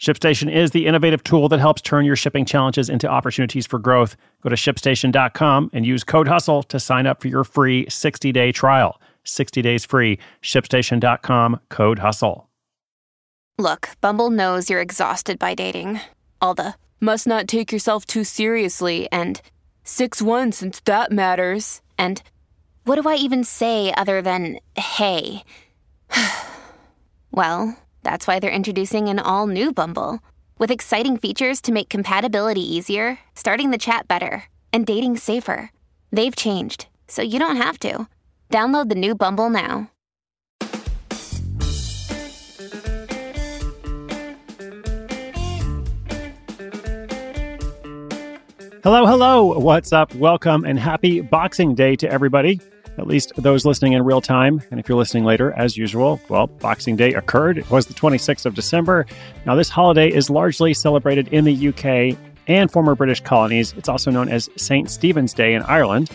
ShipStation is the innovative tool that helps turn your shipping challenges into opportunities for growth. Go to shipstation.com and use code HUSTLE to sign up for your free 60 day trial. 60 days free. ShipStation.com, code HUSTLE. Look, Bumble knows you're exhausted by dating. All the must not take yourself too seriously and 6 1 since that matters. And what do I even say other than hey? well, that's why they're introducing an all new Bumble with exciting features to make compatibility easier, starting the chat better, and dating safer. They've changed, so you don't have to. Download the new Bumble now. Hello, hello. What's up? Welcome and happy Boxing Day to everybody at least those listening in real time. And if you're listening later, as usual, well, Boxing Day occurred. It was the 26th of December. Now, this holiday is largely celebrated in the UK and former British colonies. It's also known as St. Stephen's Day in Ireland.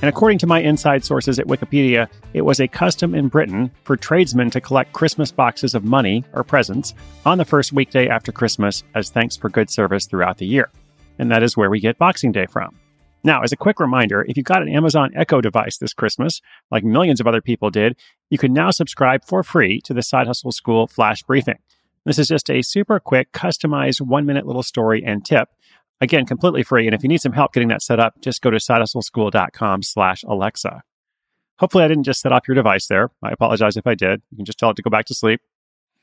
And according to my inside sources at Wikipedia, it was a custom in Britain for tradesmen to collect Christmas boxes of money or presents on the first weekday after Christmas as thanks for good service throughout the year. And that is where we get Boxing Day from. Now, as a quick reminder, if you got an Amazon Echo device this Christmas, like millions of other people did, you can now subscribe for free to the Side Hustle School Flash Briefing. This is just a super quick, customized one minute little story and tip. Again, completely free. And if you need some help getting that set up, just go to sidehustleschool.com slash Alexa. Hopefully I didn't just set off your device there. I apologize if I did. You can just tell it to go back to sleep.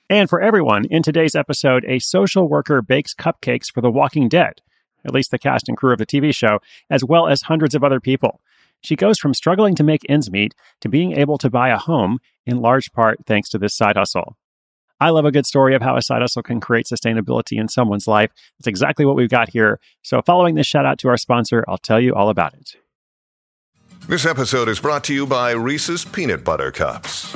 And for everyone, in today's episode, a social worker bakes cupcakes for the walking dead at least the cast and crew of the TV show, as well as hundreds of other people. She goes from struggling to make ends meet to being able to buy a home, in large part thanks to this side hustle. I love a good story of how a side hustle can create sustainability in someone's life. That's exactly what we've got here. So, following this shout out to our sponsor, I'll tell you all about it. This episode is brought to you by Reese's Peanut Butter Cups.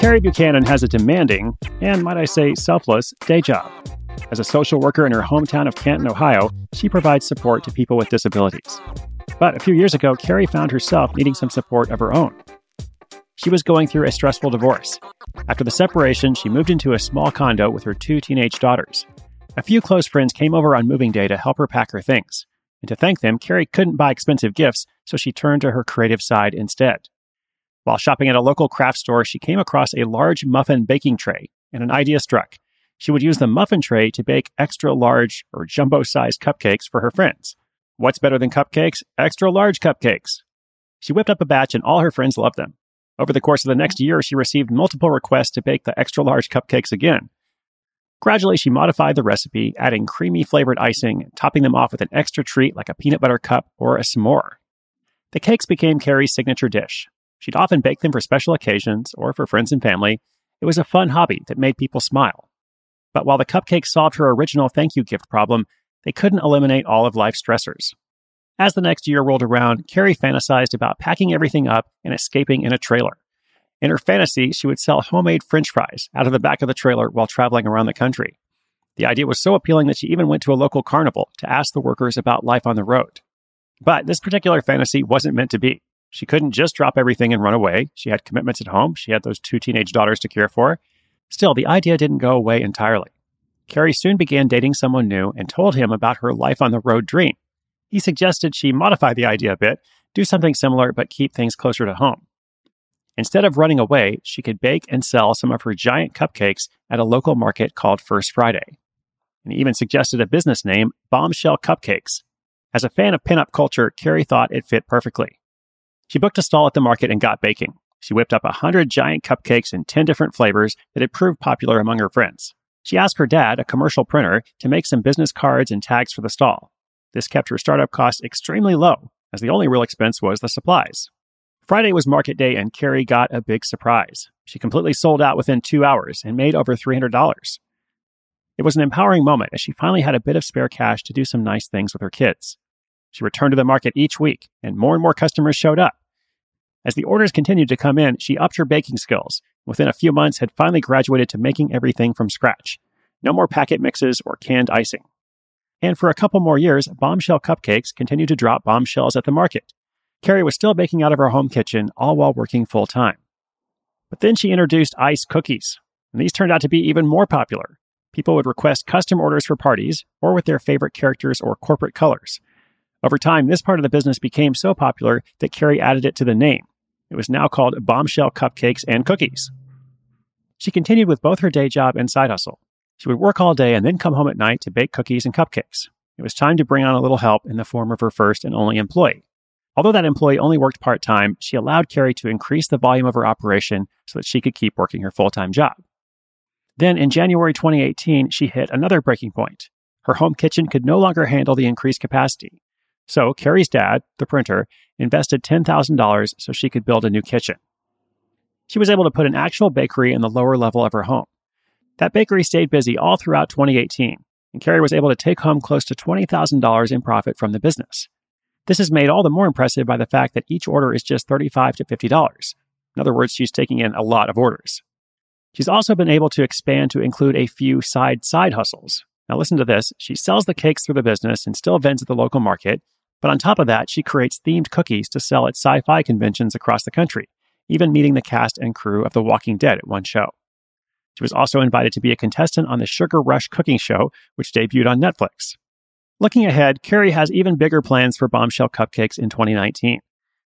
Carrie Buchanan has a demanding, and might I say, selfless, day job. As a social worker in her hometown of Canton, Ohio, she provides support to people with disabilities. But a few years ago, Carrie found herself needing some support of her own. She was going through a stressful divorce. After the separation, she moved into a small condo with her two teenage daughters. A few close friends came over on moving day to help her pack her things. And to thank them, Carrie couldn't buy expensive gifts, so she turned to her creative side instead. While shopping at a local craft store, she came across a large muffin baking tray, and an idea struck. She would use the muffin tray to bake extra large or jumbo sized cupcakes for her friends. What's better than cupcakes? Extra large cupcakes. She whipped up a batch, and all her friends loved them. Over the course of the next year, she received multiple requests to bake the extra large cupcakes again. Gradually, she modified the recipe, adding creamy flavored icing and topping them off with an extra treat like a peanut butter cup or a s'more. The cakes became Carrie's signature dish, She'd often bake them for special occasions or for friends and family. It was a fun hobby that made people smile. But while the cupcakes solved her original thank you gift problem, they couldn't eliminate all of life's stressors. As the next year rolled around, Carrie fantasized about packing everything up and escaping in a trailer. In her fantasy, she would sell homemade french fries out of the back of the trailer while traveling around the country. The idea was so appealing that she even went to a local carnival to ask the workers about life on the road. But this particular fantasy wasn't meant to be. She couldn't just drop everything and run away. She had commitments at home. She had those two teenage daughters to care for. Still, the idea didn't go away entirely. Carrie soon began dating someone new and told him about her life on the road dream. He suggested she modify the idea a bit, do something similar, but keep things closer to home. Instead of running away, she could bake and sell some of her giant cupcakes at a local market called First Friday. And he even suggested a business name, Bombshell Cupcakes. As a fan of pinup culture, Carrie thought it fit perfectly. She booked a stall at the market and got baking. She whipped up a hundred giant cupcakes in 10 different flavors that had proved popular among her friends. She asked her dad, a commercial printer, to make some business cards and tags for the stall. This kept her startup costs extremely low, as the only real expense was the supplies. Friday was market day, and Carrie got a big surprise. She completely sold out within two hours and made over $300. It was an empowering moment as she finally had a bit of spare cash to do some nice things with her kids. She returned to the market each week, and more and more customers showed up. As the orders continued to come in, she upped her baking skills. Within a few months, had finally graduated to making everything from scratch. No more packet mixes or canned icing. And for a couple more years, bombshell cupcakes continued to drop bombshells at the market. Carrie was still baking out of her home kitchen, all while working full time. But then she introduced ice cookies, and these turned out to be even more popular. People would request custom orders for parties or with their favorite characters or corporate colors. Over time, this part of the business became so popular that Carrie added it to the name. It was now called Bombshell Cupcakes and Cookies. She continued with both her day job and side hustle. She would work all day and then come home at night to bake cookies and cupcakes. It was time to bring on a little help in the form of her first and only employee. Although that employee only worked part time, she allowed Carrie to increase the volume of her operation so that she could keep working her full time job. Then in January 2018, she hit another breaking point. Her home kitchen could no longer handle the increased capacity. So Carrie's dad, the printer, invested $10,000 so she could build a new kitchen. She was able to put an actual bakery in the lower level of her home. That bakery stayed busy all throughout 2018, and Carrie was able to take home close to $20,000 in profit from the business. This is made all the more impressive by the fact that each order is just 35 to $50. In other words, she's taking in a lot of orders. She's also been able to expand to include a few side side hustles. Now listen to this. She sells the cakes through the business and still vends at the local market, but on top of that, she creates themed cookies to sell at sci-fi conventions across the country, even meeting the cast and crew of The Walking Dead at one show. She was also invited to be a contestant on the Sugar Rush cooking show, which debuted on Netflix. Looking ahead, Carrie has even bigger plans for bombshell cupcakes in 2019.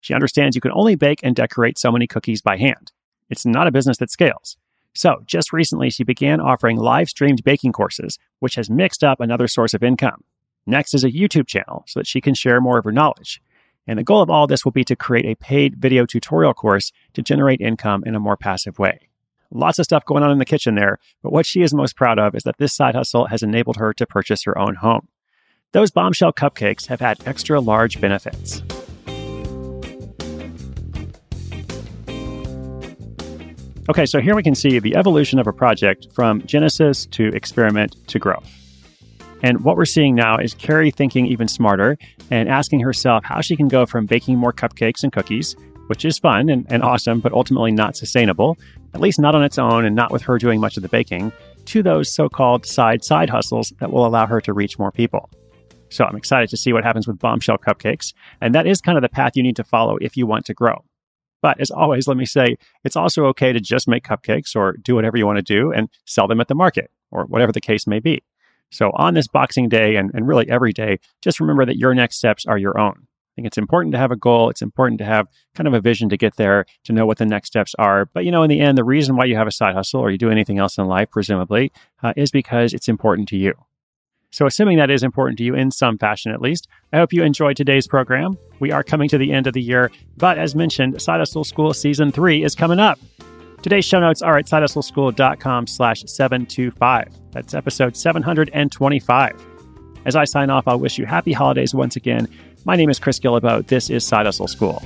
She understands you can only bake and decorate so many cookies by hand. It's not a business that scales. So, just recently, she began offering live streamed baking courses, which has mixed up another source of income. Next is a YouTube channel so that she can share more of her knowledge. And the goal of all this will be to create a paid video tutorial course to generate income in a more passive way. Lots of stuff going on in the kitchen there, but what she is most proud of is that this side hustle has enabled her to purchase her own home. Those bombshell cupcakes have had extra large benefits. Okay, so here we can see the evolution of a project from genesis to experiment to growth. And what we're seeing now is Carrie thinking even smarter and asking herself how she can go from baking more cupcakes and cookies, which is fun and, and awesome, but ultimately not sustainable, at least not on its own and not with her doing much of the baking, to those so called side side hustles that will allow her to reach more people. So I'm excited to see what happens with bombshell cupcakes. And that is kind of the path you need to follow if you want to grow. But as always, let me say it's also okay to just make cupcakes or do whatever you want to do and sell them at the market or whatever the case may be. So on this Boxing Day and, and really every day, just remember that your next steps are your own. I think it's important to have a goal. It's important to have kind of a vision to get there, to know what the next steps are. But you know, in the end, the reason why you have a side hustle or you do anything else in life, presumably, uh, is because it's important to you. So, assuming that is important to you in some fashion at least, I hope you enjoyed today's program. We are coming to the end of the year, but as mentioned, Side Hustle School Season 3 is coming up. Today's show notes are at sidehustleschool.com slash 725. That's episode 725. As I sign off, I'll wish you happy holidays once again. My name is Chris Guillebeau. This is Side Hustle School.